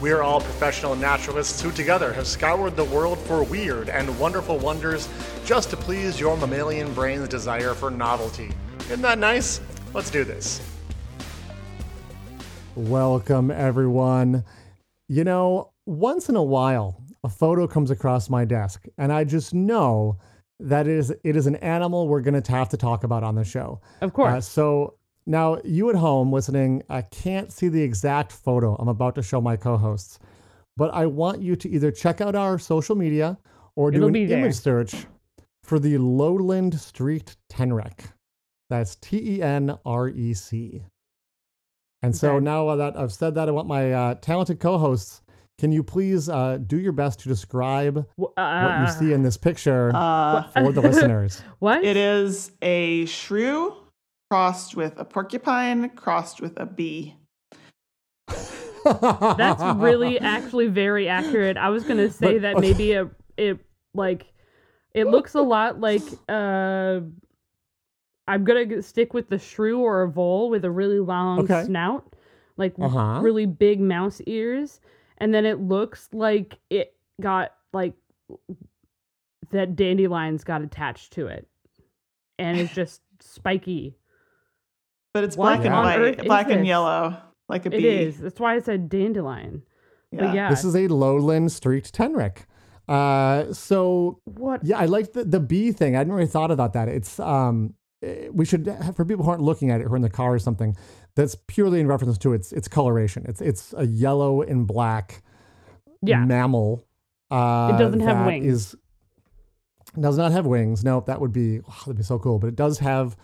We are all professional naturalists who together have scoured the world for weird and wonderful wonders just to please your mammalian brain's desire for novelty. Isn't that nice? Let's do this. Welcome, everyone. You know, once in a while, a photo comes across my desk, and I just know that it is, it is an animal we're going to have to talk about on the show. Of course. Uh, so now, you at home listening, I can't see the exact photo I'm about to show my co hosts, but I want you to either check out our social media or do It'll an image search for the Lowland Streaked Tenrec. That's T E N R E C. And so Okay. now that I've said that, I want my uh, talented co hosts. Can you please uh, do your best to describe Wh- what uh, you see in this picture Uh, for the listeners? What? it is a shrew crossed with a porcupine crossed with a bee. That's really actually very accurate. I was gonna say But- that okay. maybe it it like it looks a lot like uh I'm gonna stick with the shrew or a vole with a really long Okay. snout, like Uh-huh. really big mouse ears, and then it looks like it got like that dandelions got attached to it, and it's just spiky. But it's What black and white, black and yellow, like a It bee. is. That's why I said dandelion. But yeah, This is a Lowland Streaked Tenrec. Uh, so what? Yeah, I like the the bee thing. I hadn't really thought about that. It's um, eh, we should for people who aren't looking at it, who are in the car or something. That's purely in reference to its its coloration. It's it's a yellow and black Yeah. mammal. Uh, It doesn't have wings. Is does not have wings. No, that would be oh, that'd be so cool. But it does have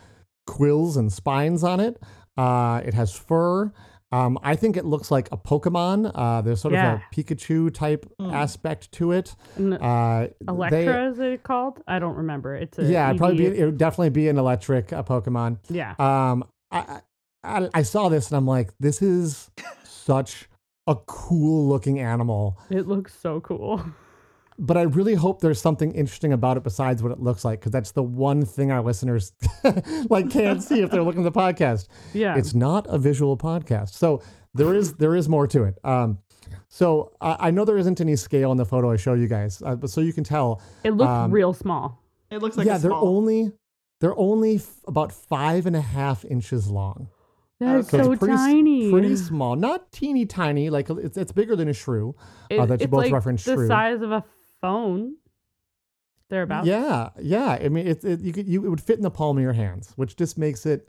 quills and spines on it. Uh, it has fur. Um, I think it looks like a Pokemon. Uh, there's sort Yeah. of a Pikachu type Mm. aspect to it. Uh, Electra they- is it called? I don't remember. It's a yeah, it'd probably be it would definitely be an electric uh, Pokemon. yeah. Um, I, I I saw this and I'm like, this is such a cool looking animal. It looks so cool. But I really hope there's something interesting about it besides what it looks like, because that's the one thing our listeners like can't see if they're looking at the podcast. Yeah. It's not a visual podcast, so there is there is more to it. Um, so I, I know there isn't any scale in the photo I show you guys, uh, but so you can tell it looks um, real small. It looks like yeah, a they're small. only they're only f- about five and a half inches long. That's so so, it's pretty, tiny. pretty small, not teeny tiny. Like it's it's bigger than a shrew. It- uh, that you it's both like referenced the shrew. size of a phone. Thereabouts. Yeah, yeah. I mean, it, it you could you it would fit in the palm of your hands, which just makes it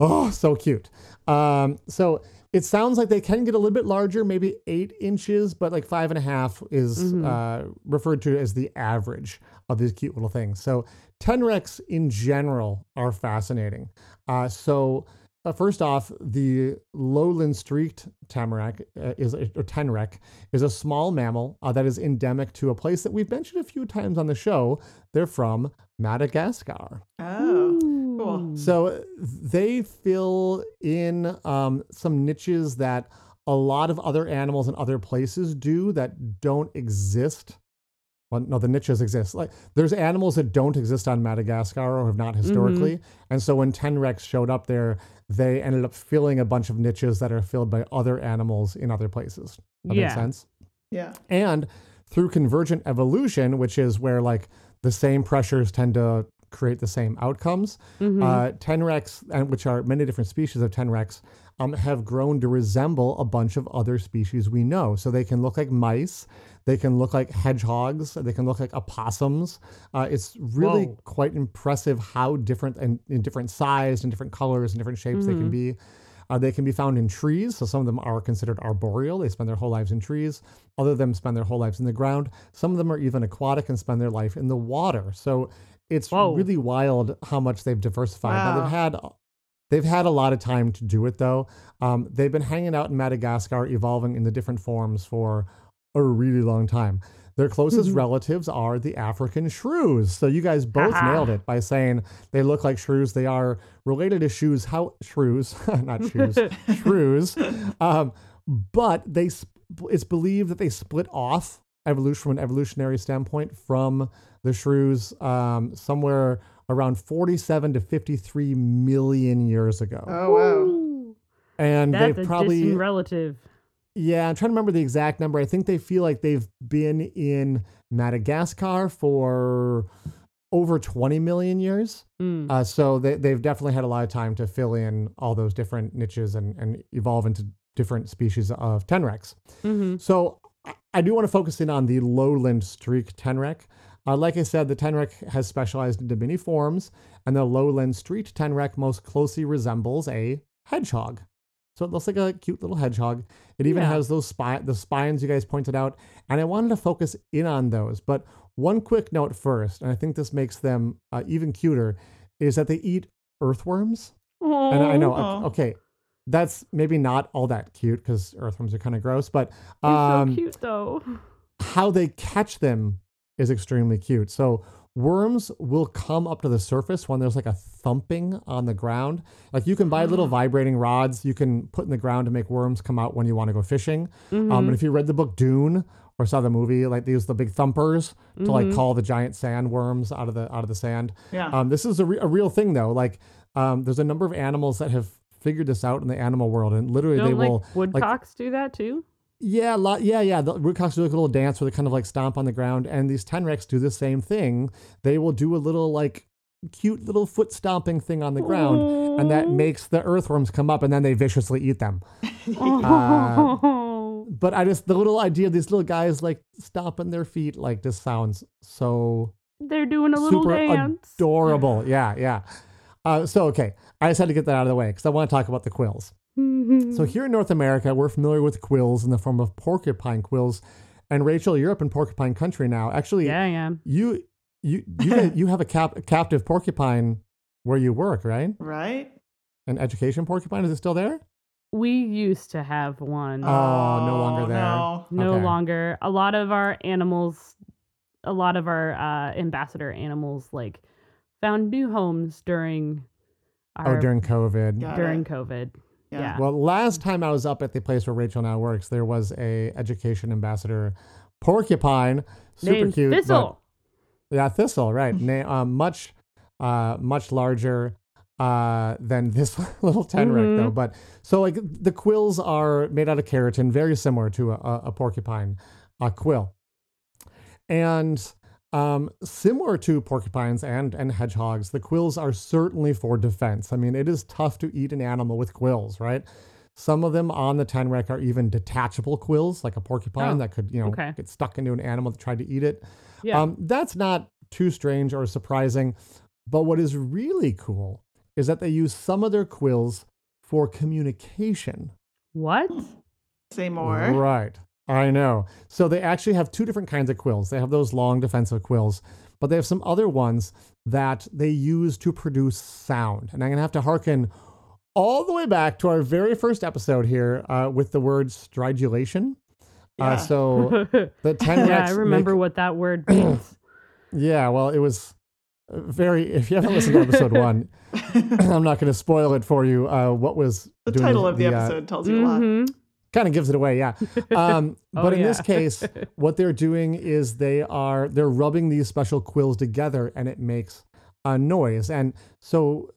oh so cute. Um, so it sounds like they can get a little bit larger, maybe eight inches, but like five and a half is Mhm. uh, referred to as the average of these cute little things. So tenrecs in general are fascinating. Uh, so uh, first off, the lowland streaked tamarack uh, is or tenrec is a small mammal uh, that is endemic to a place that we've mentioned a few times on the show. They're from Madagascar. Oh, cool. So they fill in um, some niches that a lot of other animals in other places do that don't exist. Well, no, the niches exist. Like there's animals that don't exist on Madagascar or have not historically, and so when Tenrecs showed up there, they ended up filling a bunch of niches that are filled by other animals in other places. That Yeah. makes sense. Yeah. And through convergent evolution, which is where like the same pressures tend to create the same outcomes, Mhm. uh, Tenrecs, and which are many different species of Tenrecs, um, have grown to resemble a bunch of other species we know. So they can look like mice, they can look like hedgehogs, they can look like opossums. Uh, it's really Whoa. quite impressive how different and in different size and different colors and different shapes they can Mhm. be. Uh, they can be found in trees, so some of them are considered arboreal. They spend their whole lives in trees. Other of them spend their whole lives in the ground. Some of them are even aquatic and spend their life in the water. So it's Whoa. really wild how much they've diversified. Now they've had they've had a lot of time to do it though. Um, they've been hanging out in Madagascar, evolving in the different forms for a really long time. Their closest relatives are the African shrews. So you guys both Aha. nailed it by saying they look like shrews. They are related to shoes. How shrews, not shoes, shrews. Um, but they it's believed that they split off evolution from an evolutionary standpoint from the shrews um, somewhere around 47 to 53 million years ago. Oh wow. And That's they've a probably distant relative. Yeah, I'm trying to remember the exact number. I think they feel like they've been in Madagascar for over 20 million years. Mm. Uh, so they, they've definitely had a lot of time to fill in all those different niches and, and evolve into different species of Tenrecs. hmm So I- I do want to focus in on the lowland streak Tenrec. Uh, like I said, the Tenrec has specialized into many forms, and the lowland streaked Tenrec most closely resembles a hedgehog. So it looks like a cute little hedgehog. It even Yeah. has those spine, the spines you guys pointed out, and I wanted to focus in on those. But one quick note first, and I think this makes them uh, even cuter, is that they eat earthworms. And I know, Aw. okay, that's maybe not all that cute because earthworms are kind of gross, but um, so cute though. how they catch them is extremely cute. So worms will come up to the surface when there's like a thumping on the ground. Like you can buy little vibrating rods you can put in the ground to make worms come out when you want to go fishing. Um, and if you read the book Dune or saw the movie, like they use the big thumpers to like call the giant sandworms out of the out of the sand. Yeah. Um, this is a, re- a real thing though. Like um, there's a number of animals that have figured this out in the animal world, and literally Don't they like will woodcocks do that too? Yeah, lot, yeah, yeah. The woodcocks do like a little dance where they kind of like stomp on the ground, and these tenrecs do the same thing. They will do a little like cute little foot stomping thing on the ground, and that makes the earthworms come up, and then they viciously eat them. Oh. But I just the little idea of these little guys like stomping their feet like this sounds so They're doing a little super dance. adorable. Yeah, yeah. Uh, so okay, I just had to get that out of the way because I want to talk about the quills. So here in North America, we're familiar with quills in the form of porcupine quills. And Rachel, you're up in porcupine country now. Actually, yeah, yeah. you you you you have a cap, captive porcupine where you work, right? right? An education porcupine is it still there? We used to have one. Oh, no longer there. No. no okay. longer. A lot of our animals, a lot of our uh, ambassador animals, like found new homes during our oh, during COVID. Got during it. COVID. Yeah. Yeah. Well, last time I was up at the place where Rachel now works, there was a education ambassador porcupine, super Named cute. but- Thistle. Yeah, thistle, right? Na- um, much, uh, much larger uh, than this little tenrec, Mhm. though. But so like the quills are made out of keratin, very similar to a, a a porcupine a quill, and um, similar to porcupines and and hedgehogs, the quills are certainly for defense. I mean, it is tough to eat an animal with quills, right? Some of them on the tenrec are even detachable quills, like a porcupine Oh, that could, you know, okay. get stuck into an animal that tried to eat it. Yeah. Um, that's not too strange or surprising. But what is really cool is that they use some of their quills for communication. what? Say more. Right. I know. So they actually have two different kinds of quills. They have those long defensive quills, but they have some other ones that they use to produce sound. And I'm going to have to hearken all the way back to our very first episode here uh, with the word stridulation. Yeah. Uh, so the ten yeah, I remember what that word means. Yeah, well, it was very. If you haven't listened to episode one, I'm not going to spoil it for you. Uh, what was The doing title of the uh, episode tells you a lot. Kind of gives it away, yeah. Um, Oh, but in this case, what they're doing is they are they're rubbing these special quills together, and it makes a noise. And so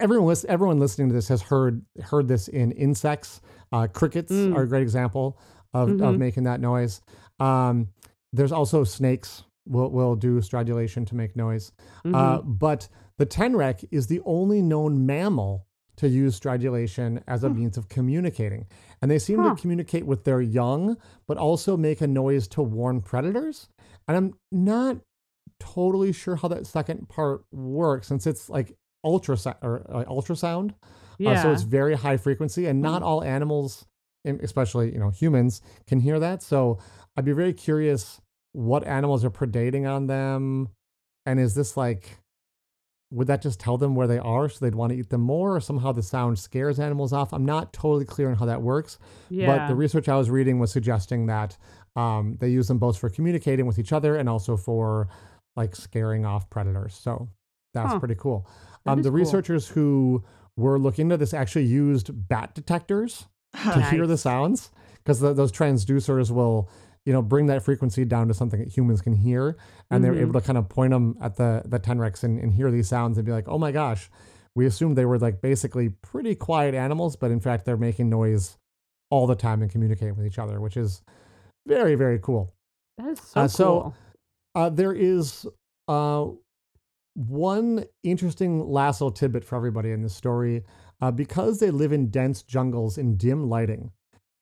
everyone lis- everyone listening to this has heard heard this in insects. Uh, crickets Mm. are a great example of, of Mhm. making that noise. Um, there's also snakes will will do stridulation to make noise. Uh, Mhm. but the tenrec is the only known mammal to use stridulation as a means of communicating. And they seem Huh. to communicate with their young, but also make a noise to warn predators. And I'm not totally sure how that second part works since it's like ultrasound or uh, ultrasound. yeah. Uh, so it's very high frequency, and not all animals, especially you know humans, can hear that. So I'd be very curious what animals are predating on them, and is this like, would that just tell them where they are so they'd want to eat them more, or somehow the sound scares animals off? I'm not totally clear on how that works. yeah. But the research I was reading was suggesting that Um, they use them both for communicating with each other and also for like scaring off predators. So that's Huh. pretty cool. That Um, the cool. researchers who were looking into this actually used bat detectors to hear the sounds because those transducers will you know bring that frequency down to something that humans can hear and they're Mhm. able to kind of point them at the the tenrecs and, and hear these sounds and be like oh my gosh we assumed they were like basically pretty quiet animals but in fact they're making noise all the time and communicating with each other which is very very cool That is so Uh, so- uh, there is uh, one interesting lasso tidbit for everybody in this story. Uh, because they live in dense jungles in dim lighting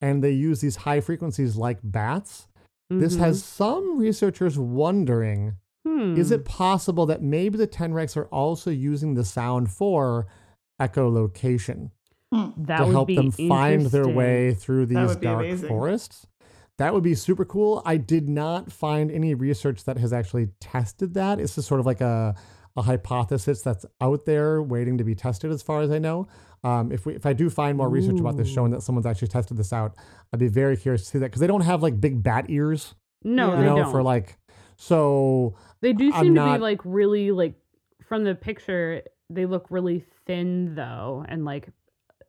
and they use these high frequencies like bats, this has some researchers wondering Hmm. is it possible that maybe the Tenrecs are also using the sound for echolocation? that to would help be them find their way through these dark amazing. forests. That would be super cool. I did not find any research that has actually tested that. It's just sort of like a, a hypothesis that's out there waiting to be tested, as far as I know. Um, if we, if I do find more research about this showing that someone's actually tested this out, I'd be very curious to see that because they don't have like big bat ears, No, you know, don't. for like. So they do seem to be like really like from the picture. They look really thin though, and like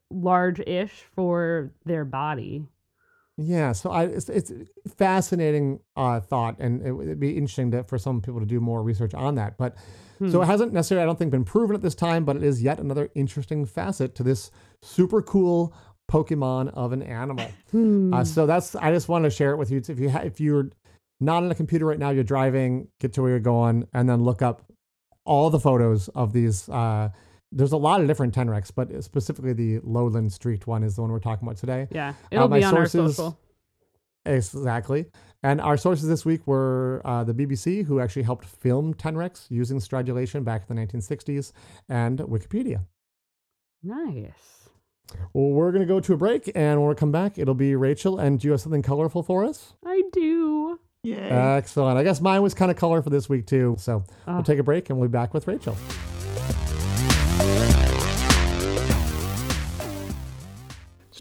large-ish for their body. Yeah, so I it's, it's fascinating uh, thought, and it would be interesting to, for some people to do more research on that. But so Hmm. it hasn't necessarily, I don't think, been proven at this time, but it is yet another interesting facet to this super cool Pokemon of an animal. Hmm. Uh, so that's I just wanted to share it with you. If you ha- if you're not on a computer right now, you're driving, get to where you're going, and then look up all the photos of these. Uh, there's a lot of different Tenrecs, but specifically the Lowland Streaked one is the one we're talking about today. yeah, it'll my be on our sources- social. Exactly. And our sources this week were uh, the BBC, who actually helped film Tenrecs using stridulation back in the 1960s, and Wikipedia. Nice. Well, we're going to go to a break, and when we come back, it'll be Rachel. And do you have something colorful for us? I do. Yay. Excellent. I guess mine was kind of colorful this week, too. So Ah. we'll take a break, and we'll be back with Rachel.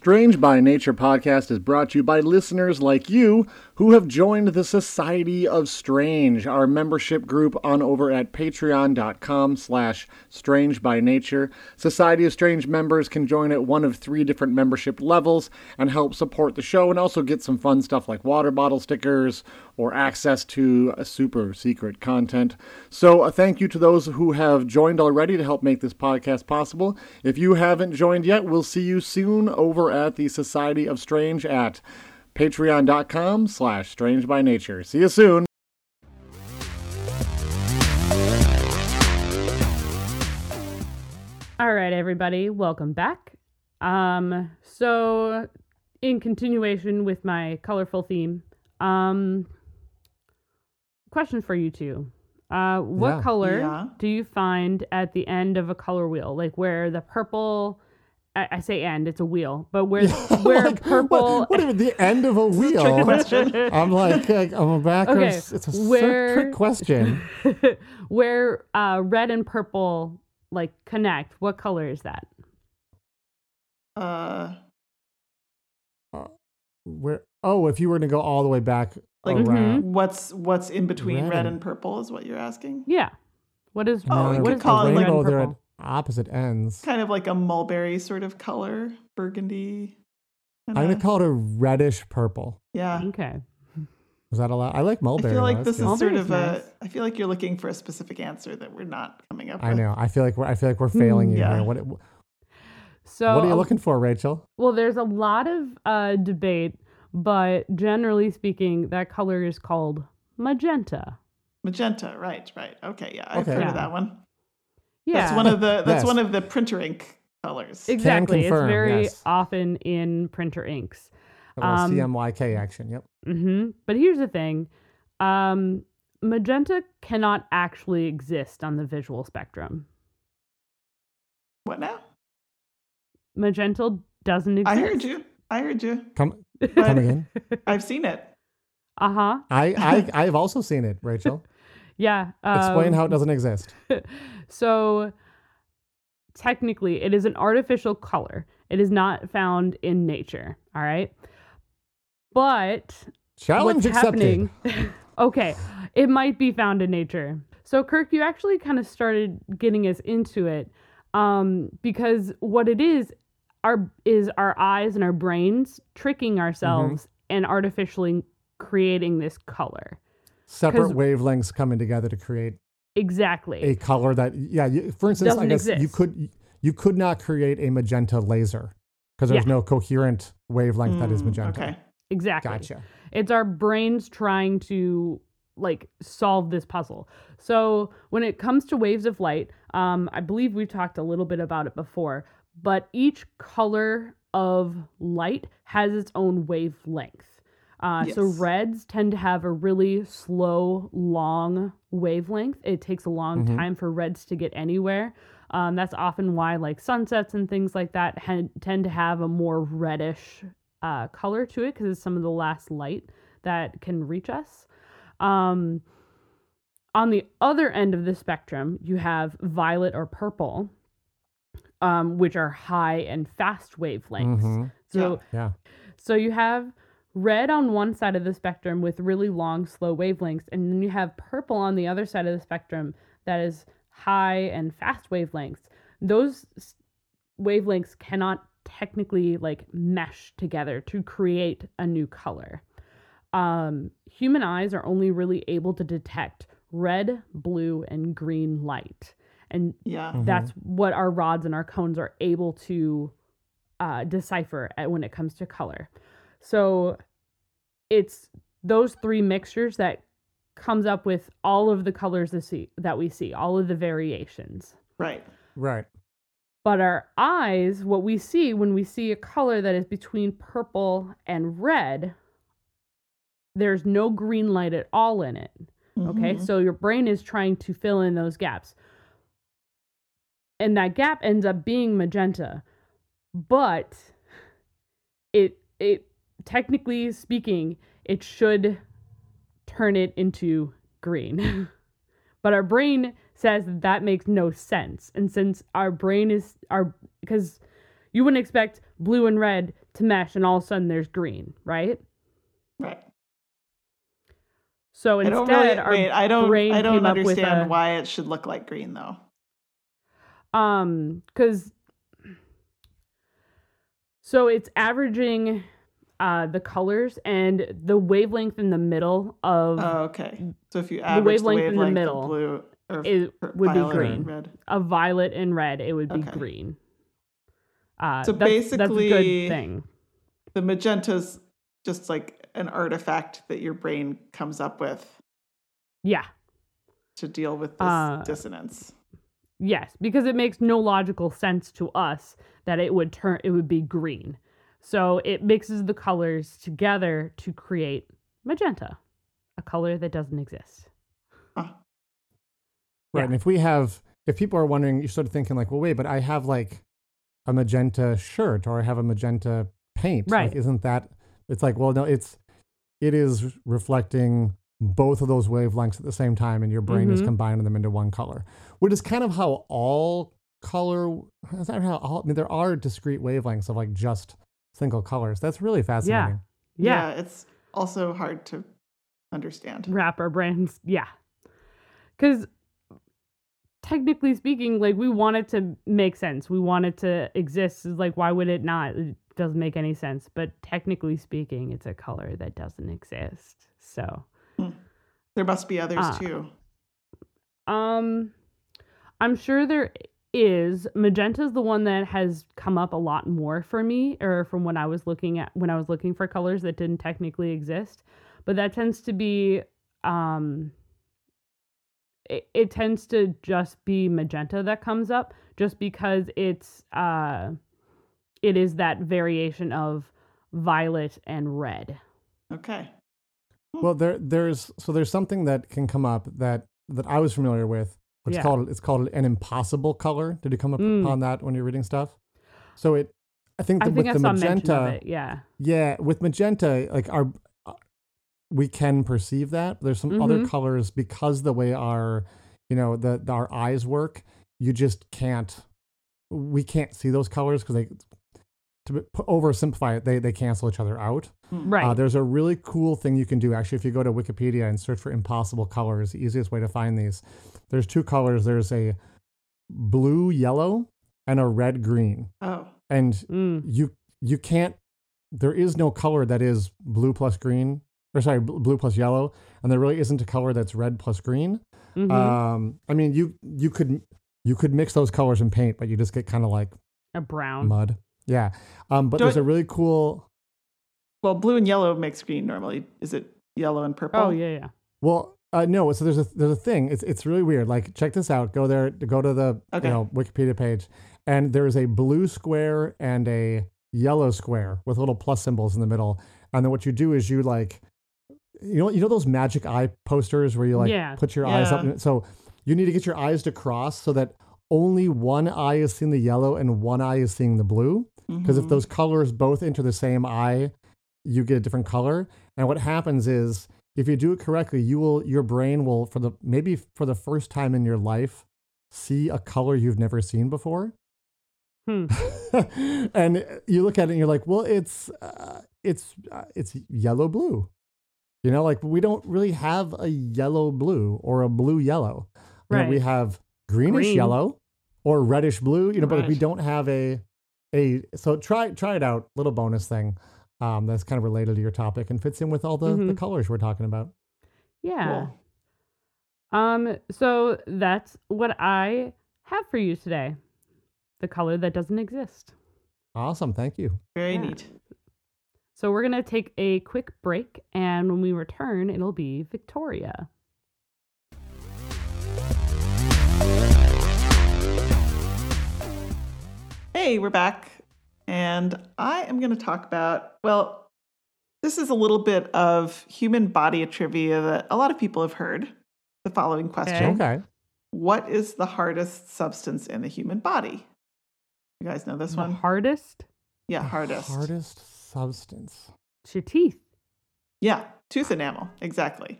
Strange by Nature podcast is brought to you by listeners like you who have joined the Society of Strange, our membership group on over at patreon.com slash strange by nature. Society of Strange members can join at one of three different membership levels and help support the show and also get some fun stuff like water bottle stickers or access to uh, super secret content. So, a thank you to those who have joined already to help make this podcast possible. If you haven't joined yet, we'll see you soon over at the Society of Strange at patreon.com slash strange by nature. See you soon. All right, everybody, welcome back. Um, so in continuation with my colorful theme, um, question for you two. Uh, what Yeah. color Yeah. do you find at the end of a color wheel? Like where the purple, I, I say end, it's a wheel, but where where Like, purple. What, what at the end of a Trick wheel? question. I'm like, like, I'm back. Okay, It's it's a where... where- trick question. where uh, red and purple like connect. What color is that? Uh, Where? Oh, if you were to go all the way back Like- around. what's what's in between Red red, and- and purple is what you're asking. Yeah. What is Oh, No, what could is call it red and rainbow, they're at purple? Opposite ends. Kind of like a mulberry sort of color, burgundy. I'm gonna call it a reddish purple. Yeah. Okay. Is that a lot? I like mulberry. I feel like that's this is sort of a. nice. I feel like you're looking for a specific answer that we're not coming up with. I with. know. I feel like we're. I feel like we're failing you Yeah. here. What? So what are you uh, looking for, Rachel? Well, there's a lot of uh, debate, but generally speaking, that color is called magenta. Magenta, right, right. Okay, yeah, I've Okay. heard Yeah. of that one. Yeah, That's one of the. That's Yes. one of the printer ink colors. exactly. confirm, it's very yes. often in printer inks. Um, CMYK action. Yep. hmm But here's the thing: um, magenta cannot actually exist on the visual spectrum. What now? Magenta doesn't exist. I heard you. I heard you. Come. Come again. I've seen it. Uh huh. I. I. I've also seen it, Rachel. Yeah. Explain um, how it doesn't exist. so technically it is an artificial color it is not found in nature all right but Challenge accepted. okay, it might be found in nature. So Kirk, you actually kind of started getting us into it um, because what it is our is our eyes and our brains tricking ourselves and artificially creating this color. Separate 'Cause- wavelengths coming together to create Exactly. a color that yeah. You, for instance, I Doesn't guess you could you could not create a magenta laser because there's Yeah. no coherent wavelength that is Mm, magenta. Okay. exactly. Gotcha. It's our brains trying to like solve this puzzle. So when it comes to waves of light, um, I believe we've talked a little bit about it before, but each color of light has its own wavelength. Uh, So reds tend to have a really slow, long wavelength. It takes a long Mhm. time for reds to get anywhere. Um, that's often why like sunsets and things like that ha- tend to have a more reddish uh, color to it because it's some of the last light that can reach us. Um, on the other end of the spectrum, you have violet or purple, um, which are high and fast wavelengths. Mhm. So Yeah. so you have red on one side of the spectrum with really long, slow wavelengths, and then you have purple on the other side of the spectrum that is high and fast wavelengths. Those wavelengths cannot technically like mesh together to create a new color. Um, human eyes are only really able to detect red, blue, and green light. And Yeah. Mhm. that's what our rods and our cones are able to uh, decipher at, when it comes to color. So it's those three mixtures that comes up with all of the colors that, see, that we see, all of the variations. Right. Right. But our eyes, what we see when we see a color that is between purple and red, there's no green light at all in it. Okay, Mhm. so your brain is trying to fill in those gaps. And that gap ends up being magenta. But it it technically speaking, it should turn it into green. but our brain says that, that makes no sense. And since our brain is our because you wouldn't expect blue and red to mesh and all of a sudden there's green, right? Right. So I instead, don't really our wait. I don't. brain I don't came up with understand a- why it should look like green though. Um, because so it's averaging uh the colors and the wavelength in the middle of Oh, okay. So if you average the wavelength in the middle blue it would be green. of violet and red, it would be Okay. green. Uh, So that's, that's a good thing. The magenta's just like an artifact that your brain comes up with Yeah. to deal with this Uh, dissonance. Yes, because it makes no logical sense to us that it would turn it would be green. So it mixes the colors together to create magenta, a color that doesn't exist. Huh. Right. Yeah. And if we have, if people are wondering, you're sort of thinking like, well, wait, but I have like a magenta shirt or I have a magenta paint. Right. Like, isn't that? It's like, well, no, it's it is reflecting both of those wavelengths at the same time, and your brain is Mhm. combining them into one color, which is kind of how all color. Is that how all? I mean, there are discrete wavelengths of like just single colors. That's really fascinating. Yeah. yeah. it's also hard to understand. wrap our brains. Yeah. Because technically speaking, like we want it to make sense. We want it to exist. It's like, why would it not? It doesn't make any sense. But technically speaking, it's a color that doesn't exist. So, There must be others Ah. too. um, I'm sure there is. Magenta is the one that has come up a lot more for me, or from when I was looking at when I was looking for colors that didn't technically exist. But that tends to be um it, it tends to just be magenta that comes up just because it's uh it is that variation of violet and red. Okay. Well, there there's so there's something that can come up that that I was familiar with. It's Yeah. called it's called an impossible color. Did you come up Mm. upon that when you're reading stuff? So it, I think, I think with I the magenta, it. Yeah. yeah, with magenta, like our uh, we can perceive that. There's some other Mhm. colors because the way our you know the, the our eyes work, you just can't we can't see those colors because they to oversimplify it, they they cancel each other out. Right. Uh, there's a really cool thing you can do. Actually, if you go to Wikipedia and search for impossible colors, the easiest way to find these, there's two colors. There's a blue yellow and a red green, Oh. and Mm. you you can't. There is no color that is blue plus green, or sorry, blue plus yellow, and there really isn't a color that's red plus green. Mhm. Um, I mean, you you could you could mix those colors in paint, but you just get kind of like a brown. mud. Yeah. Um, but Do there's I- a really cool. Well, blue and yellow makes green normally. Is it yellow and purple? Oh yeah, yeah. Well, uh, no. So there's a there's a thing. It's it's really weird. Like check this out. Go there. Go to the Okay. you know Wikipedia page, and there is a blue square and a yellow square with little plus symbols in the middle. And then what you do is you like, you know, you know those magic eye posters where you like Yeah. put your eyes up. And- So you need to get your eyes to cross so that only one eye is seeing the yellow and one eye is seeing the blue. Because if Mhm. those colors both enter the same eye, you get a different color. And what happens is if you do it correctly, you will your brain will for the maybe for the first time in your life see a color you've never seen before. Hmm. and you look at it and you're like, well, it's uh, it's uh, it's yellow blue. You know, like we don't really have a yellow blue or a blue yellow. You know, we have greenish Green. yellow or reddish blue. You know, but we don't have a a. So try try it out. Little bonus thing. Um, that's kind of related to your topic and fits in with all the, the Mhm. colors we're talking about. Yeah. Cool. Um, so that's what I have for you today. The color that doesn't exist. Awesome. Thank you. Very Yeah. neat. So we're gonna take a quick break, and when we return, it'll be Victoria. Hey, we're back. And I am going to talk about, well, this is a little bit of human body trivia that a lot of people have heard. The following question Okay. What is the hardest substance in the human body? You guys know this The one? hardest. Yeah, The hardest. Hardest substance. It's your teeth. Yeah, tooth enamel. Exactly.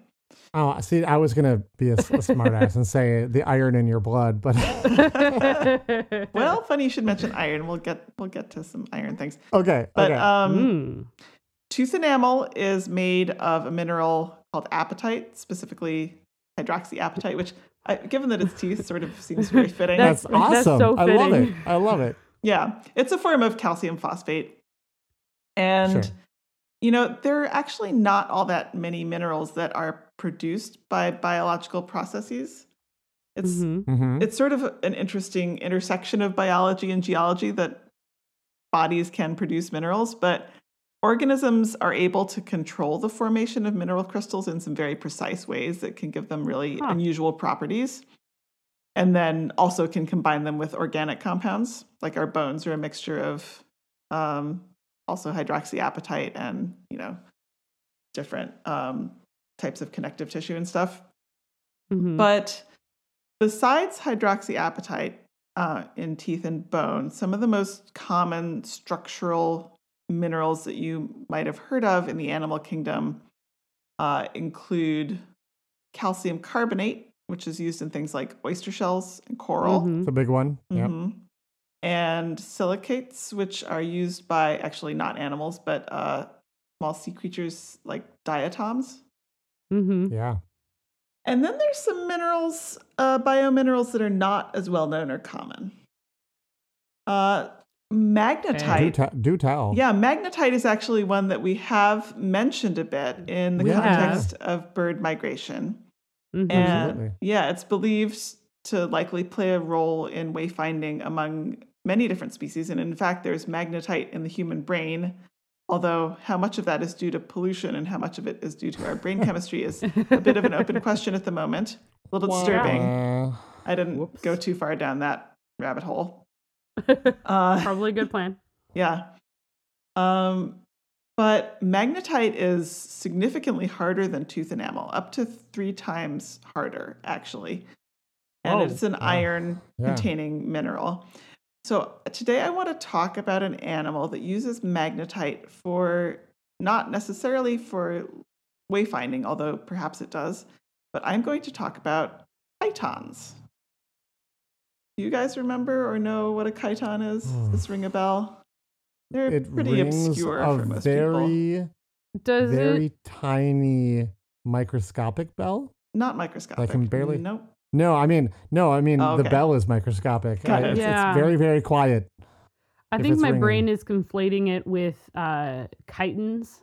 Oh, see, I was gonna be a, a smart ass and say the iron in your blood, but Well, funny you should mention iron. We'll get we'll get to some iron things. okay, But okay. um, Mm. Tooth enamel is made of a mineral called apatite, specifically hydroxyapatite, which, I, given that it's teeth, sort of seems very fitting. that's, that's- that's awesome. so I love it. I love it. yeah, it's a form of calcium phosphate. And, Sure. You know, there are actually not all that many minerals that are produced by biological processes. It's, Mhm. hmm it's sort of an interesting intersection of biology and geology that bodies can produce minerals, but organisms are able to control the formation of mineral crystals in some very precise ways that can give them really Huh. unusual properties. And then also can combine them with organic compounds, like our bones are a mixture of um, also hydroxyapatite and, you know, different um, types of connective tissue and stuff. Mhm. But besides hydroxyapatite uh, in teeth and bone, some of the most common structural minerals that you might have heard of in the animal kingdom uh, include calcium carbonate, which is used in things like oyster shells and coral, Mhm. It's a big one. Yep. And silicates, which are used by actually not animals, but uh, small sea creatures like diatoms. Mhm. Yeah. And then there's some minerals, uh, biominerals that are not as well known or common. Uh, Do, magnetite. ta- do tell. Yeah, magnetite is actually one that we have mentioned a bit in the We have. context of bird migration. Mhm. And Absolutely. yeah, it's believed to likely play a role in wayfinding among many different species. And in fact, there's magnetite in the human brain. Although how much of that is due to pollution and how much of it is due to our brain chemistry is a bit of an open question at the moment. A little disturbing. Uh, I didn't Whoops. go too far down that rabbit hole. Uh, Probably a good plan. yeah. Um, but magnetite is significantly harder than tooth enamel, up to three times harder, actually. And Whoa. it's an iron Yeah. containing mineral. So today I want to talk about an animal that uses magnetite for not necessarily for wayfinding, although perhaps it does, but I'm going to talk about chitons. Do you guys remember or know what a chiton is? Does this hmm. ring a bell? They're it pretty rings obscure a for most people. very Does very it? tiny microscopic bell. Not microscopic. I can barely- Nope. No, I mean, no, I mean Oh, the bell is microscopic. Got Uh. It's, Yeah. it's very, very quiet. I think my ringing. brain is conflating it with uh chitons.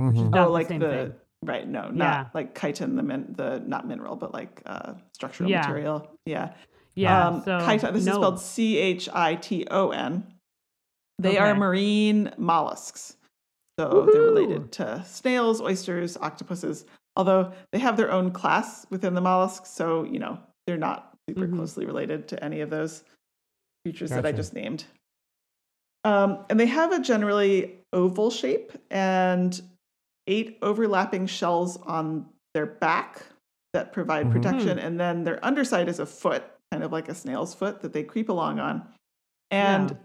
Mhm. Oh, like same the right? No, not Yeah. like chitin, the min, the not mineral, but like uh, structural Yeah. material. Yeah. Yeah. Um, so chiton. This no. is spelled C H I T O N. They are marine mollusks, so they're related to snails, oysters, octopuses. Although they have their own class within the mollusks, so you know they're not super Mhm. closely related to any of those creatures that I just named. Um, and they have a generally oval shape and eight overlapping shells on their back that provide Mhm. protection. And then their underside is a foot, kind of like a snail's foot that they creep along on. And Yeah.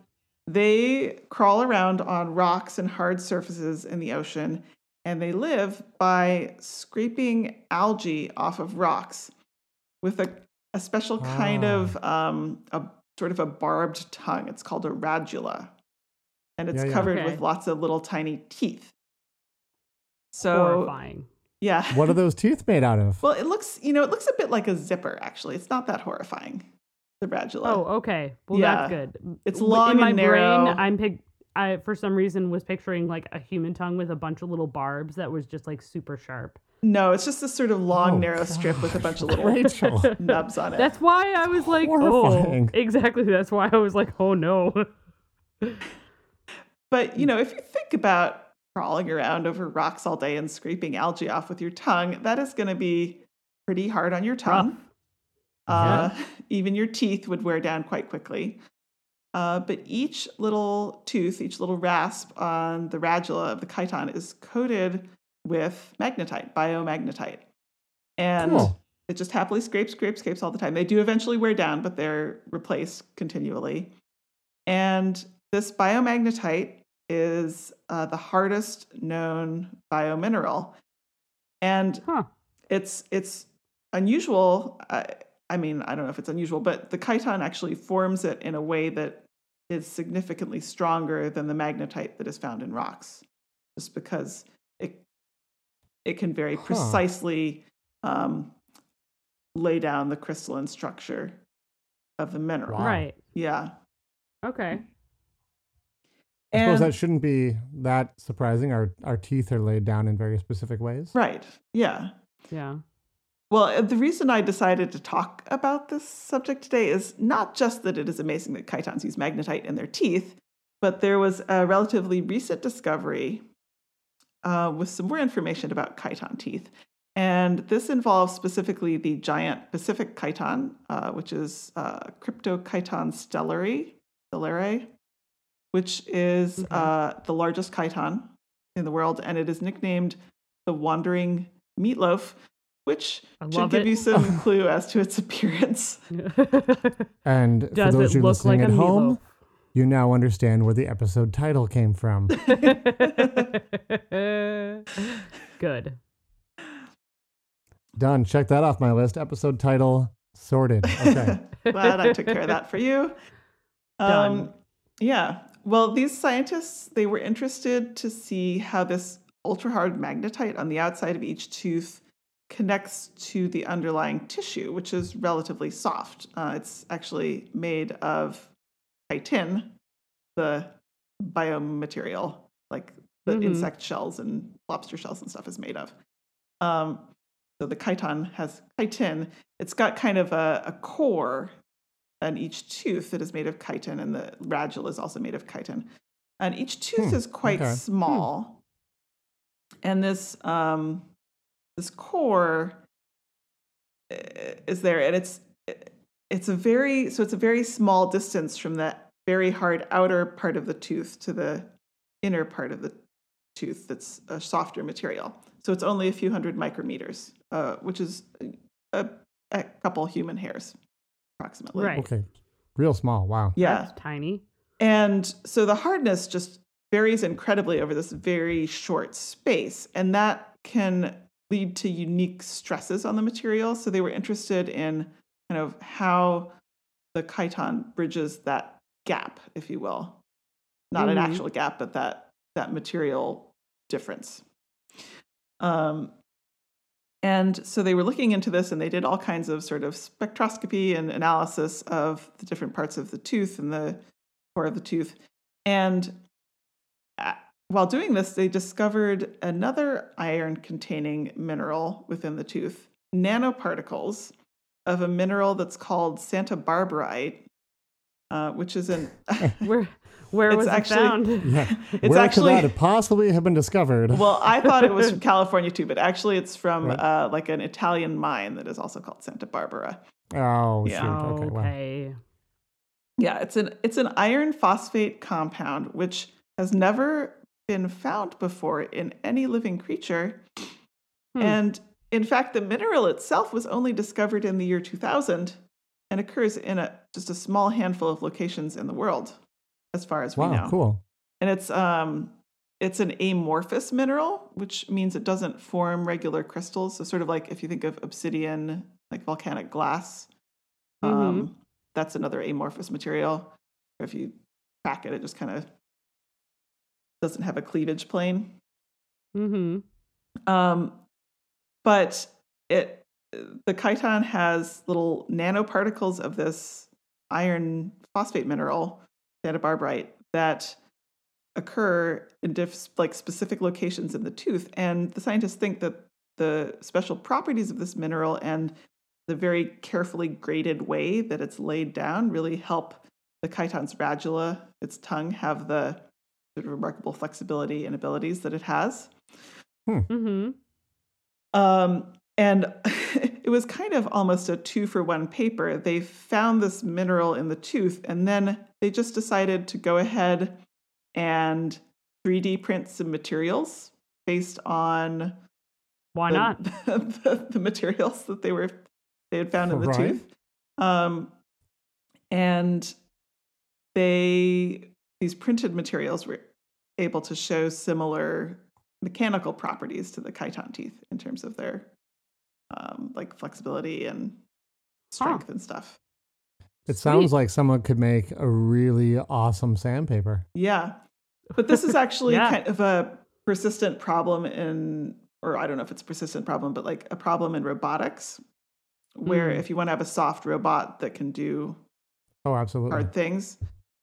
they crawl around on rocks and hard surfaces in the ocean. And they live by scraping algae off of rocks with a, a special kind of um, a sort of a barbed tongue. It's called a radula. And it's Yeah, yeah. covered Okay. with lots of little tiny teeth. So horrifying. yeah. What are those teeth made out of? Well, it looks, you know, it looks a bit like a zipper, actually. It's not that horrifying, the radula. Oh, okay. Well, Yeah. that's good. It's long in my and narrow. brain. I'm pic- I for some reason was picturing like a human tongue with a bunch of little barbs that was just like super sharp. No, it's just this sort of long, Oh, narrow strip with a bunch of little Rachel. nubs on it. That's why I was like, Horrifying. oh, exactly. That's why I was like, oh no. But, you know, if you think about crawling around over rocks all day and scraping algae off with your tongue, that is going to be pretty hard on your tongue. Uh, Even your teeth would wear down quite quickly. Uh, but each little tooth, each little rasp on the radula of the chiton is coated with magnetite, biomagnetite. And Cool. it just happily scrapes, scrapes, scrapes all the time. They do eventually wear down, but they're replaced continually. And this biomagnetite is uh, the hardest known biomineral. And Huh. it's it's unusual. I, I mean, I don't know if it's unusual, but the chiton actually forms it in a way that is significantly stronger than the magnetite that is found in rocks, just because it it can very Huh. precisely um, lay down the crystalline structure of the mineral. Wow. Right. Yeah. Okay. I suppose And- that shouldn't be that surprising. Our our teeth are laid down in very specific ways. right. Yeah. Yeah. Well, uh, the reason I decided to talk about this subject today is not just that it is amazing that chitons use magnetite in their teeth, but there was a relatively recent discovery uh, with some more information about chiton teeth. And this involves specifically the giant Pacific chiton, uh, which is uh, Cryptochiton stellari, stellare, which is Okay. uh, the largest chiton in the world, and it is nicknamed the wandering meatloaf, which should give it. you some clue as to its appearance. And for Does those it of you look listening like a at home, meatloaf? you now understand where the episode title came from. Good. Done. Check that off my list. Episode title sorted. Okay. Glad I took care of that for you. Um, Done. yeah. Well, these scientists they were interested to see how this ultra hard magnetite on the outside of each tooth connects to the underlying tissue, which is relatively soft. Uh, it's actually made of chitin, the biomaterial, like the Mhm. insect shells and lobster shells and stuff is made of. Um, so the chiton has chitin. It's got kind of a, a core and each tooth that is made of chitin, and the radula is also made of chitin. And each tooth Hmm, is quite okay. small. And this um, this core uh, is there, and it's it's a very so it's a very small distance from that very hard outer part of the tooth to the inner part of the tooth that's a softer material. So it's only a few hundred micrometers, uh, which is a, a couple human hairs, approximately. Right. Okay. Real small. Wow. Yeah. That's tiny. And so the hardness just varies incredibly over this very short space. And that can lead to unique stresses on the material. So they were interested in kind of how the chiton bridges that gap, if you will. Not an Mhm. actual gap, but that that material difference. Um, and so they were looking into this and they did all kinds of sort of spectroscopy and analysis of the different parts of the tooth and the core of the tooth. And while doing this, they discovered another iron containing mineral within the tooth, nanoparticles of a mineral that's called Santabarbaraite, uh, which is an. Where where It's was actually- it found? Yeah. It's Where actually- could that possibly have been discovered? well, I thought it was from California too, but actually it's from Right. uh, like an Italian mine that is also called Santa Barbara. oh, Yeah. shoot. Okay. Wow. Yeah, it's an it's an iron phosphate compound which has never been found before in any living creature. Hmm. And in fact, the mineral itself was only discovered in the year 2000 and occurs in a just a small handful of locations in the world as far as we Wow. know. Cool. And it's um it's an amorphous mineral, which means it doesn't form regular crystals. So sort of like if you think of obsidian, like volcanic glass, um, that's another amorphous material. If you crack it, it just kind of doesn't have a cleavage plane. Mm-hmm. Um, but it the chiton has little nanoparticles of this iron phosphate mineral, Barbarite, that occur in diff- like specific locations in the tooth. And the scientists think that the special properties of this mineral and the very carefully graded way that it's laid down really help the chiton's radula, its tongue, have the sort of remarkable flexibility and abilities that it has. Mm-hmm. Um, and it was kind of almost a two for one paper. They found this mineral in the tooth, and then they just decided to go ahead and 3D print some materials based on Why the, not? the, the materials that they were they had found in the Right. tooth. Um, and they these printed materials were able to show similar mechanical properties to the chiton teeth in terms of their um, like flexibility and strength and stuff. It sounds like someone could make a really awesome sandpaper. Yeah. But this is actually Yeah. kind of a persistent problem in, or I don't know if it's a persistent problem, but like a problem in robotics, where Mm. if you want to have a soft robot that can do Oh, absolutely. hard things,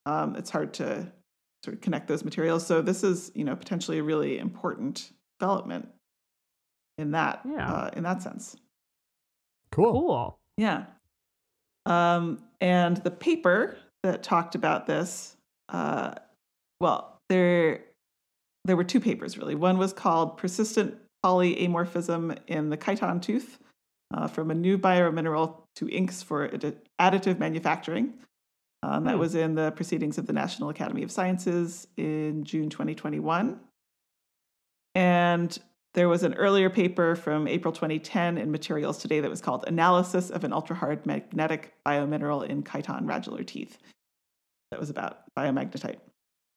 um, it's hard to sort of connect those materials. So this is, you know, potentially a really important development in that, Yeah. uh, in that sense. Cool. Cool. Yeah. Um, and the paper that talked about this, uh, well, there there were two papers really. One was called "Persistent Polyamorphism in the Chiton Tooth: uh, From a New Biomineral to Inks for Additive Manufacturing." Um, that Hmm. was in the Proceedings of the National Academy of Sciences in June 2021. And there was an earlier paper from April 2010 in Materials Today that was called Analysis of an Ultra-Hard Magnetic Biomineral in Chiton Radular Teeth. That was about biomagnetite.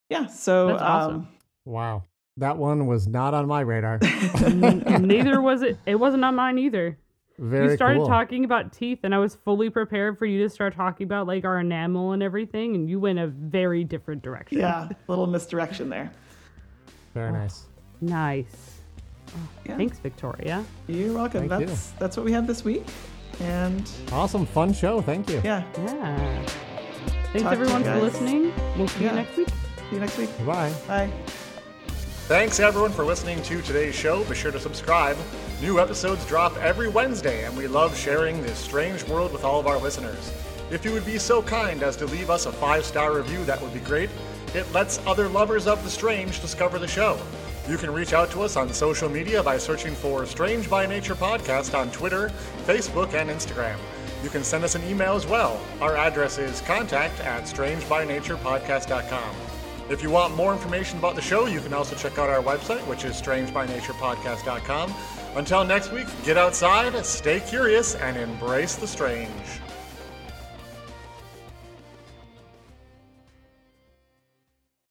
Yeah, so That's awesome. um, Wow. That one was not on my radar. Neither was it. It wasn't on mine either. Very you started cool. talking about teeth, and I was fully prepared for you to start talking about like our enamel and everything, and you went a very different direction. yeah, a little misdirection there. Very oh, nice. Nice. Oh, yeah. Thanks, Victoria. You're welcome. Thank you. that's that's what we have this week. And Awesome, fun show. Thank you. yeah, Yeah. Thanks Talk everyone for listening. We'll see Yeah. you next week. see you next week. Bye. Bye. Thanks everyone for listening to today's show. Be sure to subscribe. New episodes drop every Wednesday, and we love sharing this strange world with all of our listeners. If you would be so kind as to leave us a five star review, that would be great. It lets other lovers of the strange discover the show. You can reach out to us on social media by searching for Strange by Nature Podcast on Twitter, Facebook, and Instagram. You can send us an email as well. Our address is contact at strangebynaturepodcast.com. If you want more information about the show, you can also check out our website, which is strangebynaturepodcast.com. Until next week, get outside, stay curious, and embrace the strange.